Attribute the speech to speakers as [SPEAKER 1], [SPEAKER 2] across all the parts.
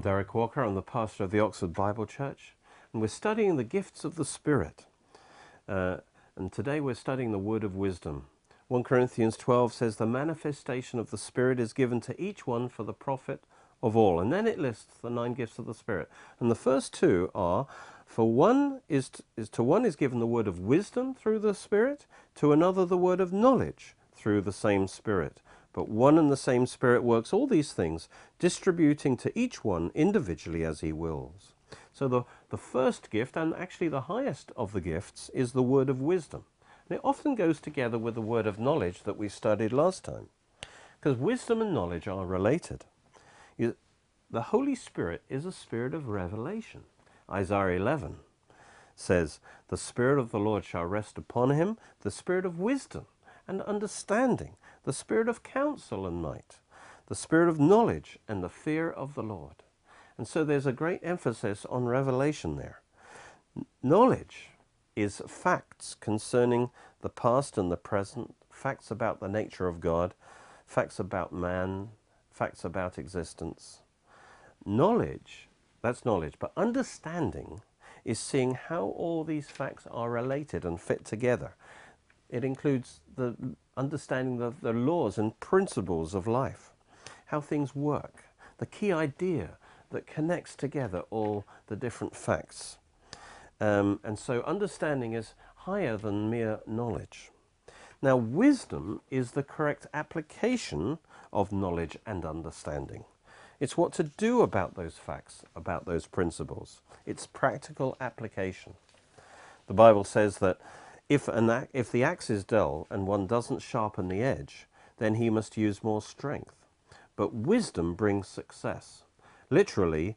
[SPEAKER 1] I'm Derek Walker. I'm the pastor of the Oxford Bible Church, and we're studying the gifts of the Spirit. Uh, and today we're studying the word of wisdom. 1 Corinthians 12 says, The manifestation of the Spirit is given to each one for the profit of all. And then it lists the nine gifts of the Spirit. And the first two are for one is to, is to one is given the word of wisdom through the Spirit, to another the word of knowledge through the same Spirit. But one and the same Spirit works all these things, distributing to each one individually as he wills. So the, the first gift, and actually the highest of the gifts, is the word of wisdom. And it often goes together with the word of knowledge that we studied last time. Because wisdom and knowledge are related. The Holy Spirit is a spirit of revelation. Isaiah 11 says, The Spirit of the Lord shall rest upon him, the Spirit of wisdom and understanding, the Spirit of counsel and might, the Spirit of knowledge and the fear of the Lord. And so there's a great emphasis on revelation there. Knowledge is facts concerning the past and the present, facts about the nature of God, facts about man, facts about existence. Knowledge that's knowledge. But understanding is seeing how all these facts are related and fit together. It includes the understanding of the laws and principles of life, how things work, the key idea that connects together all the different facts. Um, and so understanding is higher than mere knowledge. Now, wisdom is the correct application of knowledge and understanding. It's what to do about those facts, about those principles. It's practical application. The Bible says that if, an, if the axe is dull and one doesn't sharpen the edge, then he must use more strength. But wisdom brings success. Literally,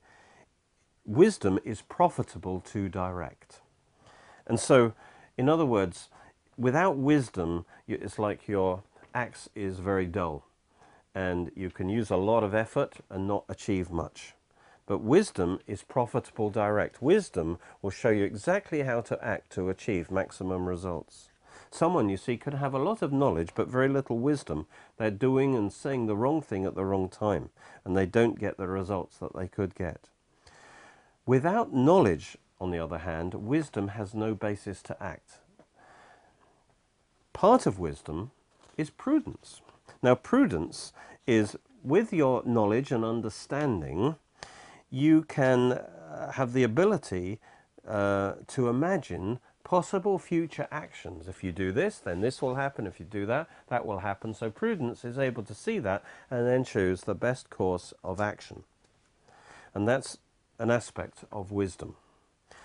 [SPEAKER 1] wisdom is profitable to direct. And so, in other words, without wisdom, it's like your axe is very dull and you can use a lot of effort and not achieve much. But wisdom is profitable direct. Wisdom will show you exactly how to act to achieve maximum results. Someone, you see, could have a lot of knowledge but very little wisdom. They're doing and saying the wrong thing at the wrong time, and they don't get the results that they could get. Without knowledge, on the other hand, wisdom has no basis to act. Part of wisdom is prudence. Now, prudence is with your knowledge and understanding, you can uh, have the ability uh, to imagine possible future actions. If you do this, then this will happen. If you do that, that will happen. So prudence is able to see that and then choose the best course of action. And that's an aspect of wisdom.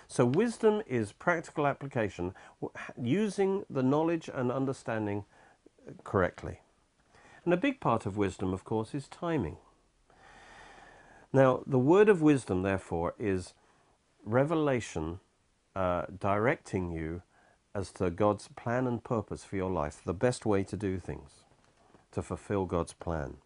[SPEAKER 1] So wisdom is practical application, using the knowledge and understanding correctly. And a big part of wisdom, of course, is timing. Now, the word of wisdom, therefore, is revelation uh, directing you as to God's plan and purpose for your life, the best way to do things, to fulfill God's plan.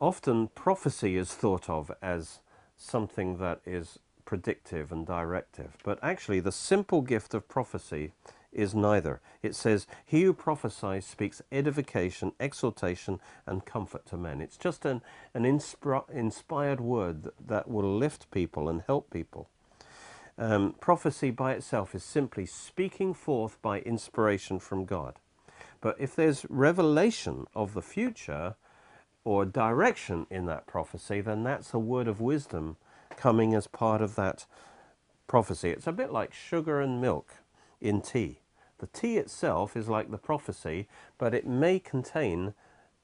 [SPEAKER 1] Often prophecy is thought of as something that is predictive and directive, but actually the simple gift of prophecy is neither. It says, He who prophesies speaks edification, exhortation, and comfort to men. It's just an, an inspired word that, that, will lift people and help people. Um, prophecy by itself is simply speaking forth by inspiration from God. But if there's revelation of the future or direction in that prophecy, then that's a word of wisdom coming as part of that prophecy. It's a bit like sugar and milk in tea. The tea itself is like the prophecy, but it may contain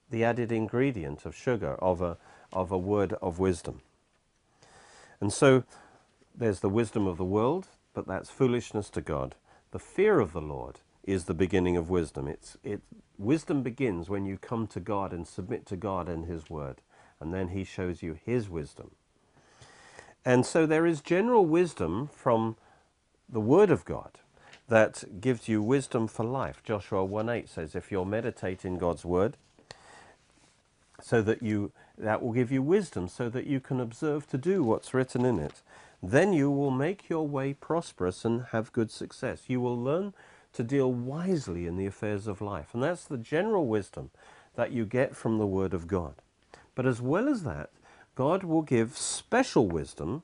[SPEAKER 1] the added ingredient of sugar, of a, of a word of wisdom. And so there's the wisdom of the world, but that's foolishness to God. The fear of the Lord is the beginning of wisdom. It's, it, wisdom begins when you come to God and submit to God and His word, and then He shows you His wisdom. And so there is general wisdom from the Word of God that gives you wisdom for life. Joshua 1.8 says, if you'll meditate in God's Word, so that you that will give you wisdom so that you can observe to do what's written in it. Then you will make your way prosperous and have good success. You will learn to deal wisely in the affairs of life. And that's the general wisdom that you get from the Word of God. But as well as that, God will give special wisdom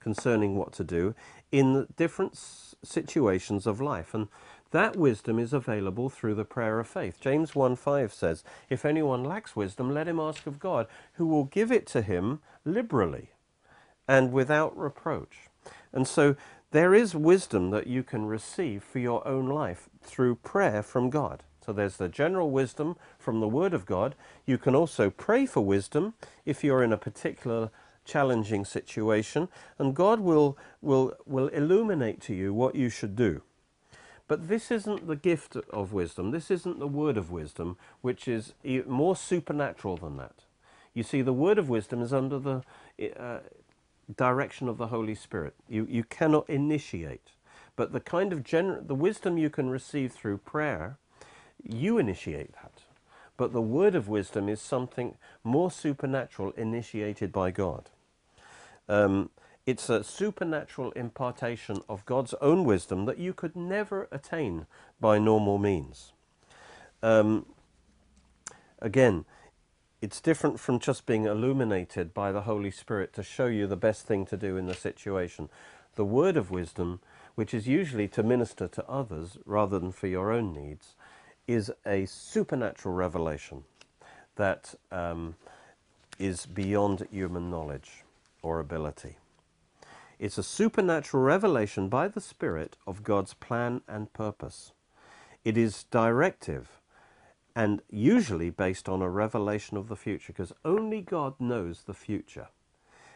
[SPEAKER 1] concerning what to do in the different situations of life. And that wisdom is available through the prayer of faith. James 1 5 says, If anyone lacks wisdom, let him ask of God, who will give it to him liberally and without reproach. And so there is wisdom that you can receive for your own life through prayer from God. So there's the general wisdom from the Word of God. You can also pray for wisdom if you're in a particular challenging situation, and God will, will, will illuminate to you what you should do. But this isn't the gift of wisdom. This isn't the word of wisdom, which is more supernatural than that. You see, the word of wisdom is under the uh, direction of the Holy Spirit. You, you cannot initiate. But the kind of gener- the wisdom you can receive through prayer, you initiate that. But the word of wisdom is something more supernatural initiated by God. Um, it's a supernatural impartation of God's own wisdom that you could never attain by normal means. Um, again, it's different from just being illuminated by the Holy Spirit to show you the best thing to do in the situation. The word of wisdom, which is usually to minister to others rather than for your own needs, is a supernatural revelation that um, is beyond human knowledge or ability. It's a supernatural revelation by the Spirit of God's plan and purpose. It is directive and usually based on a revelation of the future because only God knows the future.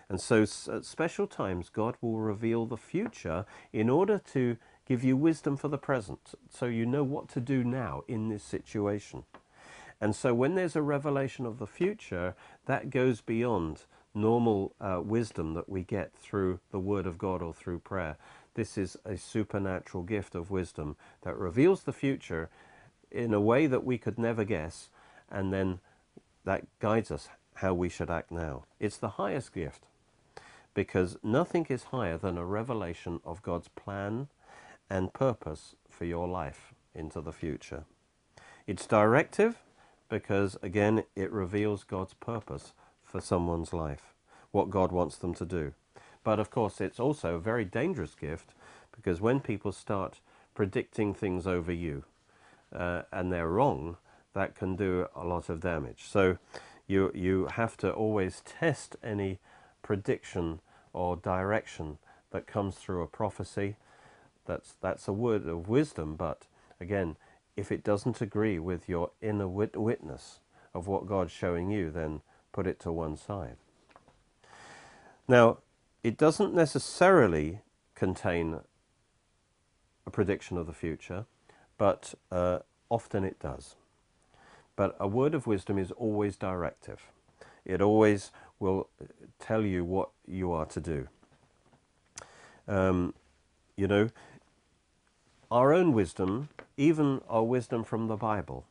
[SPEAKER 1] And so at special times, God will reveal the future in order to give you wisdom for the present so you know what to do now in this situation. And so when there's a revelation of the future, that goes beyond normal uh, wisdom that we get through the Word of God or through prayer. This is a supernatural gift of wisdom that reveals the future in a way that we could never guess, and then that guides us how we should act now. It's the highest gift because nothing is higher than a revelation of God's plan and purpose for your life into the future. It's directive because, again, it reveals God's purpose for someone's life, what God wants them to do. But of course, it's also a very dangerous gift because when people start predicting things over you uh, and they're wrong, that can do a lot of damage. So you, you have to always test any prediction or direction that comes through a prophecy. That's, that's a word of wisdom, but again, if it doesn't agree with your inner wit witness of what God's showing you, then put it to one side. Now, it doesn't necessarily contain a prediction of the future, but uh, often it does. But a word of wisdom is always directive. It always will tell you what you are to do. Um, you know, our own wisdom, even our wisdom from the Bible,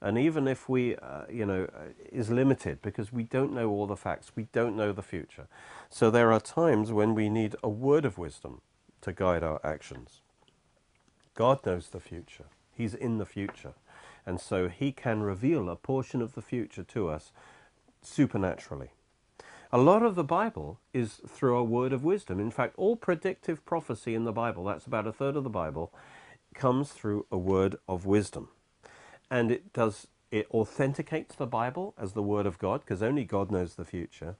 [SPEAKER 1] and even if we, uh, you know, uh, is limited because we don't know all the facts, we don't know the future. So there are times when we need a word of wisdom to guide our actions. God knows the future. He's in the future. And so he can reveal a portion of the future to us supernaturally. A lot of the Bible is through a word of wisdom. In fact, all predictive prophecy in the Bible, that's about a third of the Bible, comes through a word of wisdom and it does it authenticates the Bible as the Word of God because only God knows the future.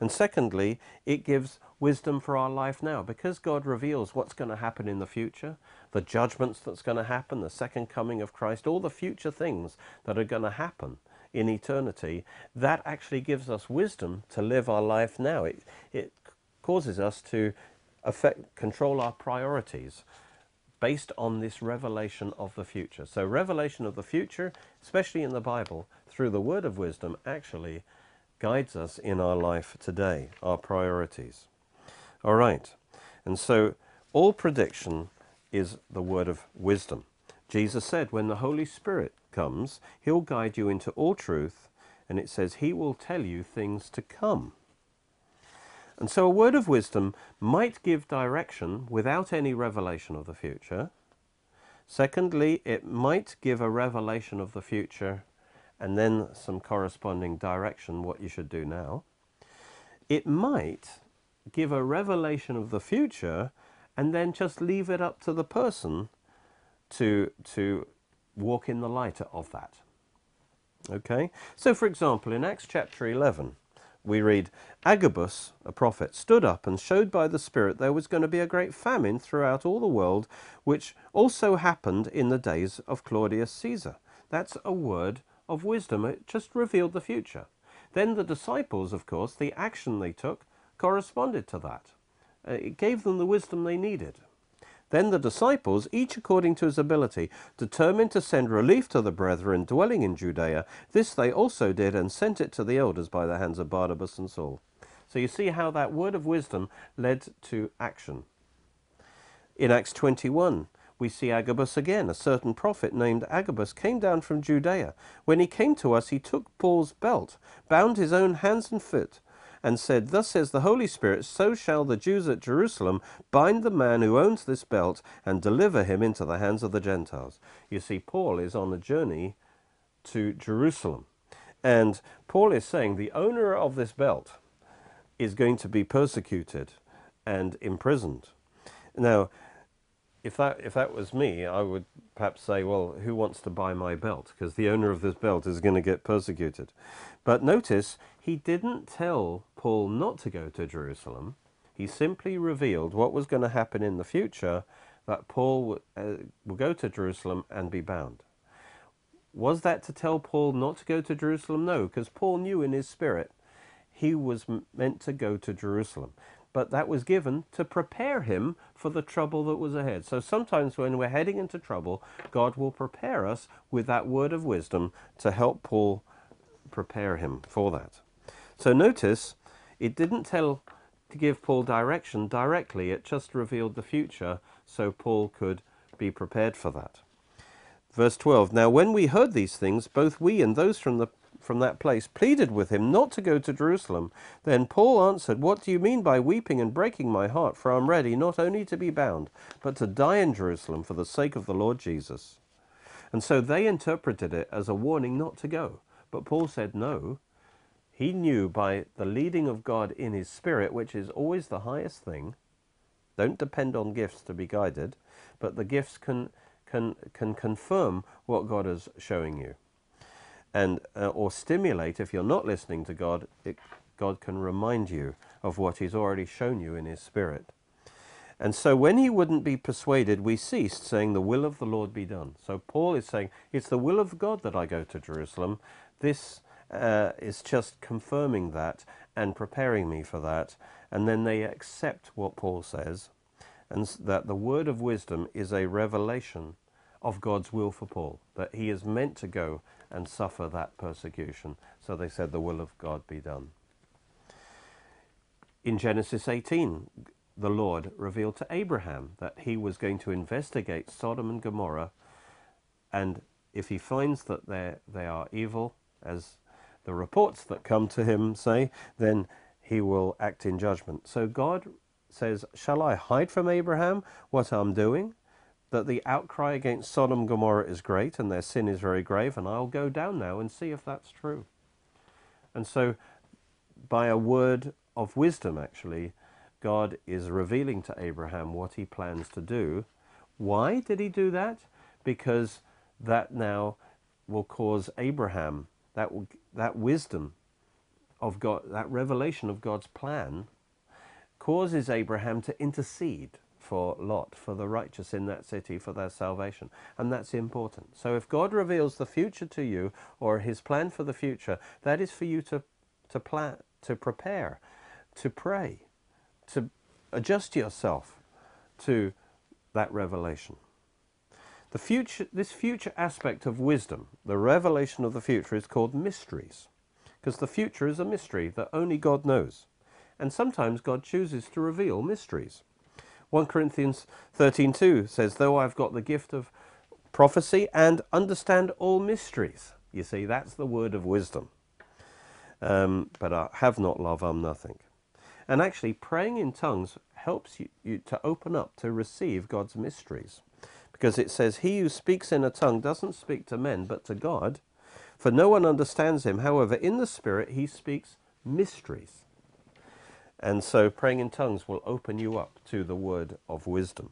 [SPEAKER 1] And secondly, it gives wisdom for our life now because God reveals what's going to happen in the future, the judgments that's going to happen, the second coming of Christ, all the future things that are going to happen in eternity. That actually gives us wisdom to live our life now. It, it causes us to affect, control our priorities based on this revelation of the future. So, revelation of the future, especially in the Bible, through the word of wisdom, actually guides us in our life today, our priorities. All right. And so, all prediction is the word of wisdom. Jesus said, when the Holy Spirit comes, he'll guide you into all truth, and it says he will tell you things to come. And so a word of wisdom might give direction without any revelation of the future. Secondly, it might give a revelation of the future and then some corresponding direction, what you should do now. it might give a revelation of the future and then just leave it up to the person to, to walk in the light of that. Okay? So, for example, in Acts chapter 11, we read Agabus, a prophet, stood up and showed by the Spirit there was going to be a great famine throughout all the world, which also happened in the days of Claudius Caesar. That's a word of wisdom. It just revealed the future. Then the disciples, of course, the action they took corresponded to that. Uh, it gave them the wisdom they needed. Then the disciples, each according to his ability, determined to send relief to the brethren dwelling in Judea. This they also did and sent it to the elders by the hands of Barnabas and Saul. So you see how that word of wisdom led to action. In Acts 21, we see Agabus again. A certain prophet named Agabus came down from Judea. When he came to us, he took Paul's belt, bound his own hands and foot, and said, Thus says the Holy Spirit, so shall the Jews at Jerusalem bind the man who owns this belt and deliver him into the hands of the Gentiles. You see, Paul is on a journey to Jerusalem. And Paul is saying the owner of this belt is going to be persecuted and imprisoned. Now, if that if that was me, I would perhaps say, well, who wants to buy my belt? Because the owner of this belt is going to get persecuted. But notice he didn't tell Paul not to go to Jerusalem. He simply revealed what was going to happen in the future, that Paul would, uh, will go to Jerusalem and be bound. Was that to tell Paul not to go to Jerusalem? No, because Paul knew in his spirit he was meant to go to Jerusalem but that was given to prepare him for the trouble that was ahead. So sometimes when we're heading into trouble, God will prepare us with that word of wisdom to help Paul prepare him for that. So notice it didn't tell to give Paul direction directly, it just revealed the future so Paul could be prepared for that. Verse 12 Now, when we heard these things, both we and those from the from that place, pleaded with him not to go to Jerusalem. Then Paul answered, What do you mean by weeping and breaking my heart? For I am ready not only to be bound, but to die in Jerusalem for the sake of the Lord Jesus. And so they interpreted it as a warning not to go. But Paul said no. He knew by the leading of God in his spirit, which is always the highest thing. Don't depend on gifts to be guided, but the gifts can, can, can confirm what God is showing you and uh, or stimulate if you're not listening to God it, God can remind you of what he's already shown you in his spirit. And so when he wouldn't be persuaded we ceased saying the will of the Lord be done. So Paul is saying it's the will of God that I go to Jerusalem. This uh, is just confirming that and preparing me for that. And then they accept what Paul says and that the word of wisdom is a revelation of God's will for Paul that he is meant to go and suffer that persecution. So they said, The will of God be done. In Genesis 18, the Lord revealed to Abraham that he was going to investigate Sodom and Gomorrah, and if he finds that they are evil, as the reports that come to him say, then he will act in judgment. So God says, Shall I hide from Abraham what I'm doing? That the outcry against Sodom and Gomorrah is great and their sin is very grave, and I'll go down now and see if that's true. And so, by a word of wisdom, actually, God is revealing to Abraham what he plans to do. Why did he do that? Because that now will cause Abraham, that, that wisdom of God, that revelation of God's plan, causes Abraham to intercede for Lot, for the righteous in that city, for their salvation. And that's important. So if God reveals the future to you or his plan for the future, that is for you to, to plan, to prepare, to pray, to adjust yourself to that revelation. The future, this future aspect of wisdom, the revelation of the future, is called mysteries, because the future is a mystery that only God knows. And sometimes God chooses to reveal mysteries. 1 Corinthians 13:2 says, Though I've got the gift of prophecy and understand all mysteries. You see, that's the word of wisdom. Um, but I have not love, I'm nothing. And actually, praying in tongues helps you, you to open up to receive God's mysteries. Because it says, He who speaks in a tongue doesn't speak to men, but to God. For no one understands him. However, in the Spirit, he speaks mysteries. And so praying in tongues will open you up to the word of wisdom.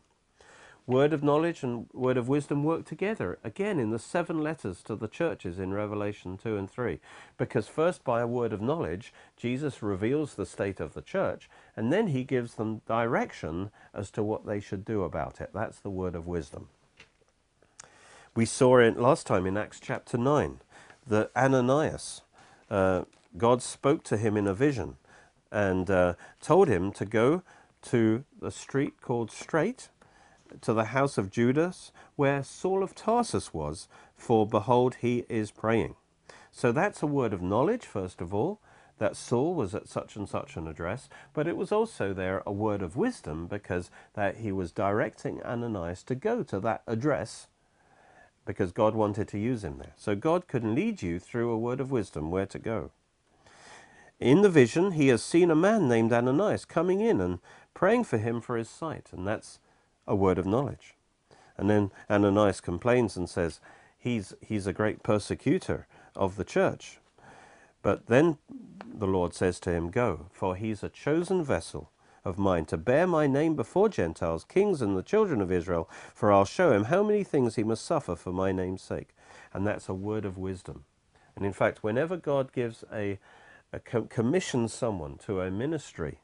[SPEAKER 1] Word of knowledge and word of wisdom work together, again in the seven letters to the churches in Revelation 2 and 3. Because first, by a word of knowledge, Jesus reveals the state of the church, and then he gives them direction as to what they should do about it. That's the word of wisdom. We saw it last time in Acts chapter 9 that Ananias, uh, God spoke to him in a vision and uh, told him to go to the street called Straight to the house of Judas, where Saul of Tarsus was, for behold, he is praying. So that's a word of knowledge, first of all, that Saul was at such and such an address, but it was also there a word of wisdom because that he was directing Ananias to go to that address because God wanted to use him there. So God can lead you through a word of wisdom where to go. In the vision, he has seen a man named Ananias coming in and praying for him for his sight, and that's a word of knowledge. And then Ananias complains and says, he's, he's a great persecutor of the church. But then the Lord says to him, Go, for he's a chosen vessel of mine to bear my name before Gentiles, kings, and the children of Israel, for I'll show him how many things he must suffer for my name's sake. And that's a word of wisdom. And in fact, whenever God gives a, a commissions someone to a ministry,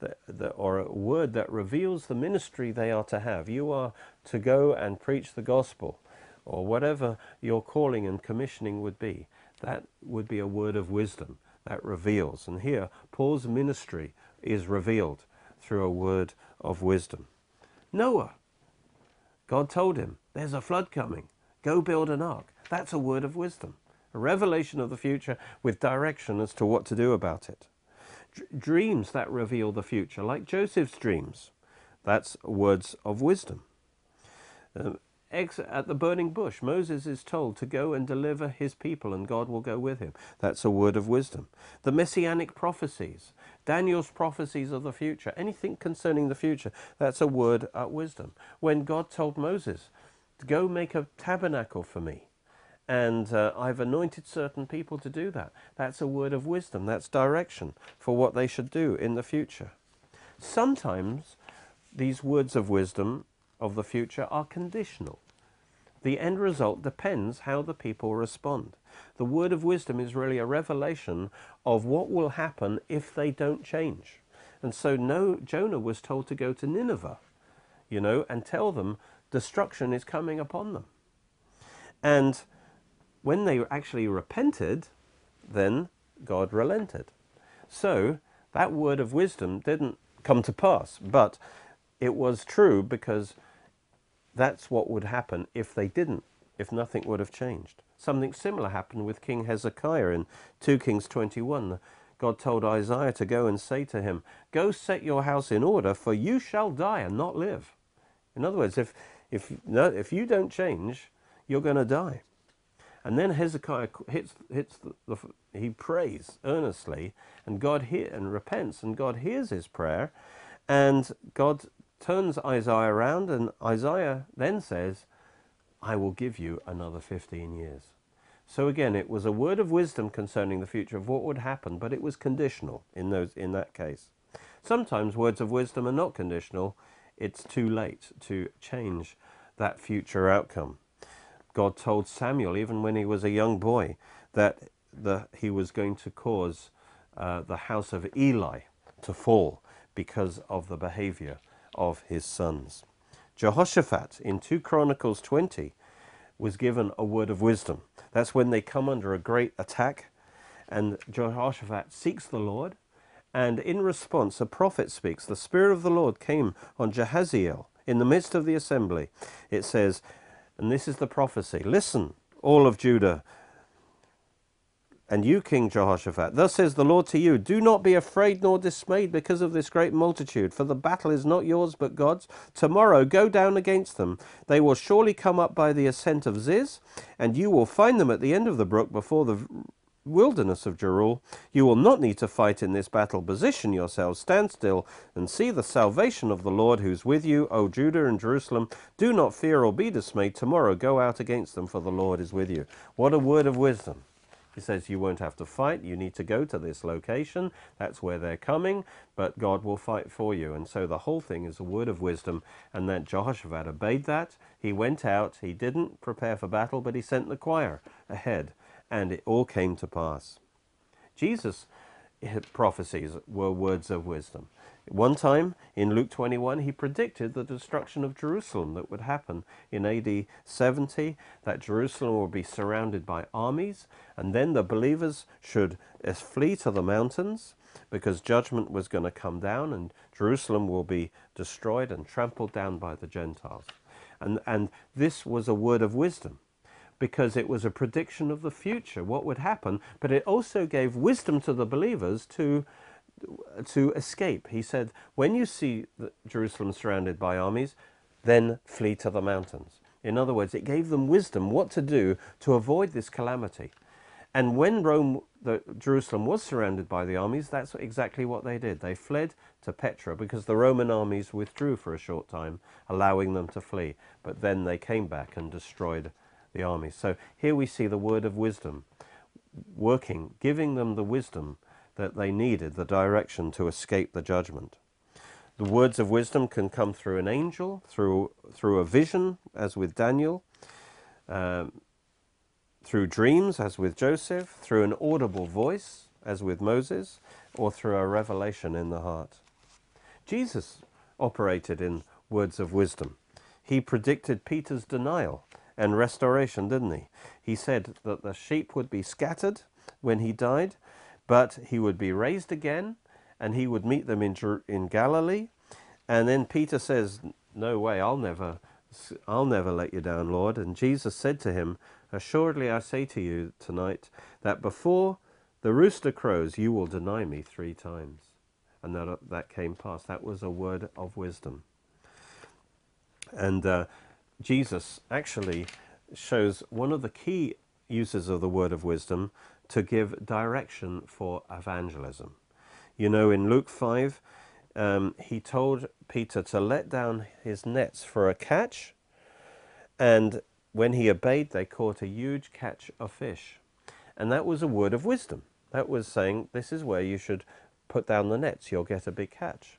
[SPEAKER 1] that, that, or a word that reveals the ministry they are to have. You are to go and preach the gospel, or whatever your calling and commissioning would be. That would be a word of wisdom that reveals. And here, Paul's ministry is revealed through a word of wisdom. Noah, God told him, There's a flood coming. Go build an ark. That's a word of wisdom, a revelation of the future with direction as to what to do about it dreams that reveal the future, like Joseph's dreams. That's words of wisdom. Um, at the burning bush, Moses is told to go and deliver his people, and God will go with him. That's a word of wisdom. The messianic prophecies, Daniel's prophecies of the future, anything concerning the future, that's a word of wisdom. When God told Moses go make a tabernacle for me, and uh, I've anointed certain people to do that. That's a word of wisdom. That's direction for what they should do in the future. Sometimes these words of wisdom of the future are conditional. The end result depends how the people respond. The word of wisdom is really a revelation of what will happen if they don't change. And so no, Jonah was told to go to Nineveh, you know, and tell them destruction is coming upon them. And when they actually repented, then God relented. So that word of wisdom didn't come to pass, but it was true because that's what would happen if they didn't, if nothing would have changed. Something similar happened with King Hezekiah in 2 Kings 21. God told Isaiah to go and say to him, Go set your house in order, for you shall die and not live. In other words, if, if, no, if you don't change, you're going to die. And then Hezekiah hits, hits the, the, he prays earnestly, and God and repents, and God hears his prayer, and God turns Isaiah around, and Isaiah then says, I will give you another 15 years. So again, it was a word of wisdom concerning the future of what would happen, but it was conditional in, those, in that case. Sometimes words of wisdom are not conditional. It's too late to change that future outcome. God told Samuel, even when he was a young boy, that the, he was going to cause uh, the house of Eli to fall because of the behavior of his sons. Jehoshaphat in 2 Chronicles 20 was given a word of wisdom. That's when they come under a great attack, and Jehoshaphat seeks the Lord, and in response, a prophet speaks. The Spirit of the Lord came on Jahaziel in the midst of the assembly. It says, and this is the prophecy. Listen, all of Judah, and you, King Jehoshaphat, thus says the Lord to you Do not be afraid nor dismayed because of this great multitude, for the battle is not yours but God's. Tomorrow go down against them. They will surely come up by the ascent of Ziz, and you will find them at the end of the brook before the wilderness of Jeruel. You will not need to fight in this battle. Position yourselves, stand still, and see the salvation of the Lord who's with you, O Judah and Jerusalem. Do not fear or be dismayed. Tomorrow go out against them, for the Lord is with you. What a word of wisdom. He says, You won't have to fight. You need to go to this location. That's where they're coming, but God will fight for you. And so the whole thing is a word of wisdom. And then Jehoshaphat obeyed that. He went out. He didn't prepare for battle, but he sent the choir ahead. And it all came to pass. Jesus' prophecies were words of wisdom. One time in Luke 21, he predicted the destruction of Jerusalem that would happen in AD 70, that Jerusalem would be surrounded by armies, and then the believers should uh, flee to the mountains because judgment was going to come down and Jerusalem will be destroyed and trampled down by the Gentiles. And, and this was a word of wisdom because it was a prediction of the future, what would happen, but it also gave wisdom to the believers to to escape. He said, when you see Jerusalem surrounded by armies, then flee to the mountains. In other words, it gave them wisdom what to do to avoid this calamity. And when Rome, the, Jerusalem was surrounded by the armies, that's exactly what they did. They fled to Petra because the Roman armies withdrew for a short time, allowing them to flee. But then they came back and destroyed the. So here we see the word of wisdom working, giving them the wisdom that they needed, the direction to escape the judgment. The words of wisdom can come through an angel, through, through a vision, as with Daniel, um, through dreams, as with Joseph, through an audible voice, as with Moses, or through a revelation in the heart. Jesus operated in words of wisdom. He predicted Peter's denial and restoration, didn't he? He said that the sheep would be scattered when he died, but he would be raised again and he would meet them in, in Galilee. And then Peter says, no way, I'll never, I'll never let you down, Lord. And Jesus said to him, assuredly I say to you tonight that before the rooster crows, you will deny me three times. And that, that came past. That was a word of wisdom. And uh, Jesus actually shows one of the key uses of the word of wisdom to give direction for evangelism. You know, in Luke 5, um, he told Peter to let down his nets for a catch, and when he obeyed, they caught a huge catch of fish. And that was a word of wisdom. That was saying, this is where you should put down the nets, you'll get a big catch.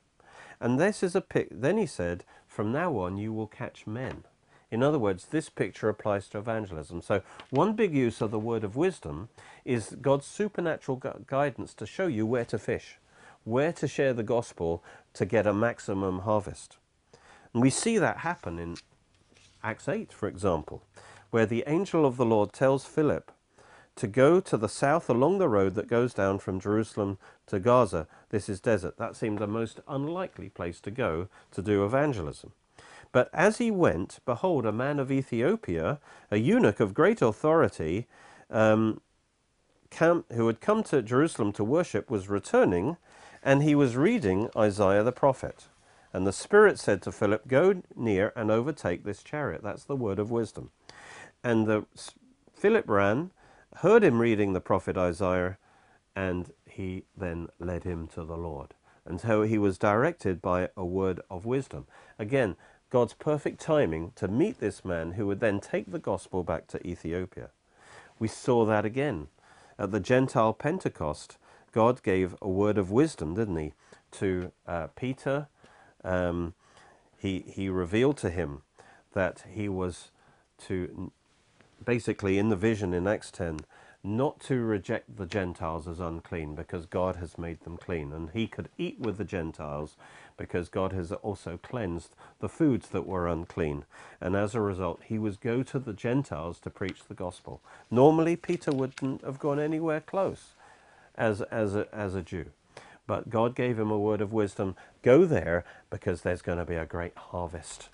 [SPEAKER 1] And this is a pic. Then he said, from now on, you will catch men. In other words, this picture applies to evangelism. So one big use of the word of wisdom is God's supernatural gu guidance to show you where to fish, where to share the gospel to get a maximum harvest. And we see that happen in Acts 8, for example, where the angel of the Lord tells Philip to go to the south along the road that goes down from Jerusalem to Gaza. This is desert. That seemed the most unlikely place to go to do evangelism. But as he went, behold, a man of Ethiopia, a eunuch of great authority, um, who had come to Jerusalem to worship, was returning, and he was reading Isaiah the prophet. And the Spirit said to Philip, Go near and overtake this chariot. That's the word of wisdom. And the, Philip ran, heard him reading the prophet Isaiah, and he then led him to the Lord. And so he was directed by a word of wisdom. Again, God's perfect timing to meet this man who would then take the gospel back to Ethiopia. We saw that again. At the Gentile Pentecost, God gave a word of wisdom, didn't he, to uh, Peter. Um, he, he revealed to him that he was to, basically in the vision in Acts 10, not to reject the Gentiles as unclean because God has made them clean. And he could eat with the Gentiles because God has also cleansed the foods that were unclean. And as a result, he would go to the Gentiles to preach the gospel. Normally, Peter wouldn't have gone anywhere close as, as, a, as a Jew. But God gave him a word of wisdom go there because there's going to be a great harvest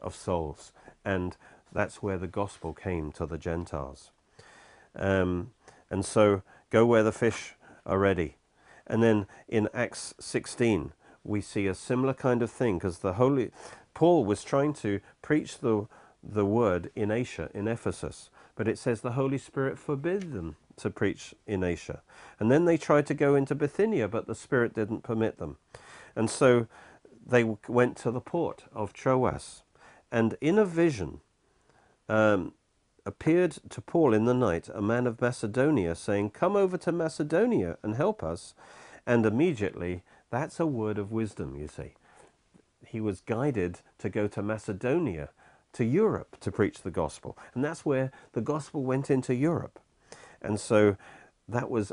[SPEAKER 1] of souls. And that's where the gospel came to the Gentiles. Um, and so go where the fish are ready. And then in Acts 16, we see a similar kind of thing because the Holy Paul was trying to preach the, the word in Asia, in Ephesus, but it says the Holy Spirit forbid them to preach in Asia. And then they tried to go into Bithynia, but the Spirit didn't permit them. And so they went to the port of Troas. And in a vision, um, appeared to Paul in the night a man of Macedonia, saying, Come over to Macedonia and help us. And immediately, that's a word of wisdom, you see. He was guided to go to Macedonia, to Europe, to preach the gospel. And that's where the gospel went into Europe. And so that was,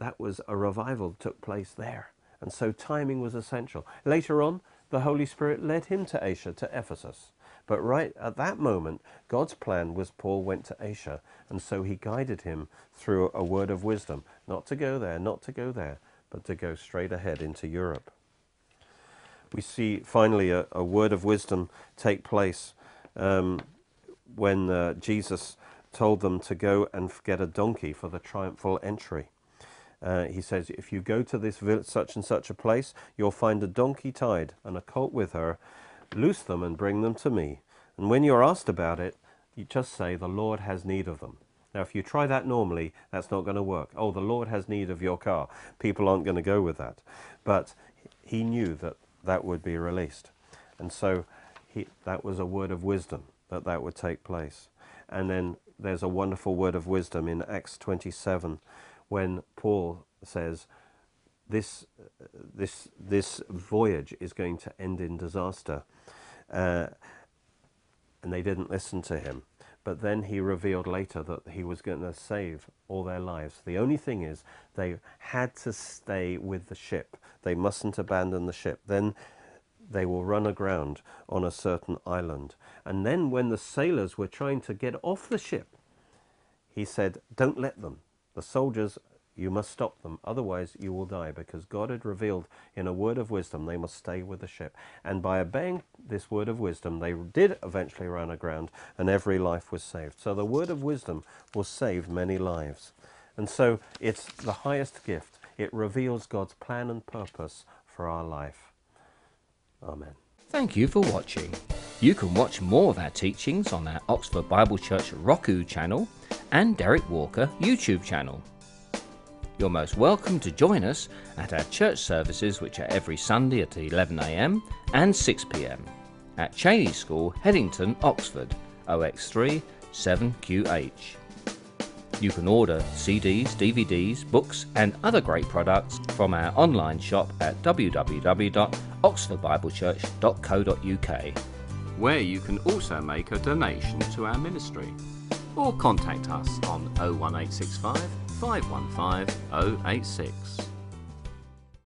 [SPEAKER 1] that was a revival that took place there. And so timing was essential. Later on, the Holy Spirit led him to Asia, to Ephesus. But right at that moment, God's plan was Paul went to Asia, and so he guided him through a word of wisdom, not to go there, not to go there, but to go straight ahead into Europe. We see finally a, a word of wisdom take place um, when uh, Jesus told them to go and get a donkey for the triumphal entry. Uh, he says, if you go to this village, such and such a place, you'll find a donkey tied and a colt with her. Loose them and bring them to me. And when you're asked about it, you just say, the Lord has need of them. Now, if you try that normally, that's not going to work. Oh, the Lord has need of your car. People aren't going to go with that. But he knew that that would be released. And so he, that was a word of wisdom that that would take place. And then there's a wonderful word of wisdom in Acts 27 when Paul says, this, this, this voyage is going to end in disaster. Uh, and they didn't listen to him. But then he revealed later that he was going to save all their lives. The only thing is, they had to stay with the ship. They mustn't abandon the ship. Then they will run aground on a certain island. And then, when the sailors were trying to get off the ship, he said, Don't let them. The soldiers, you must stop them, otherwise you will die, because God had revealed in a word of wisdom they must stay with the ship. And by obeying this word of wisdom, they did eventually run aground, and every life was saved. So the word of wisdom will save many lives. And so it's the highest gift. It reveals God's plan and purpose for our life. Amen.
[SPEAKER 2] Thank you for watching. You can watch more of our teachings on our Oxford Bible Church Roku channel and Derek Walker YouTube channel. You're most welcome to join us at our church services, which are every Sunday at 11am and 6pm at Cheney School, Headington, Oxford, OX3 7QH. You can order CDs, DVDs, books, and other great products from our online shop at www.oxfordbiblechurch.co.uk, where you can also make a donation to our ministry or contact us on 01865 515 086.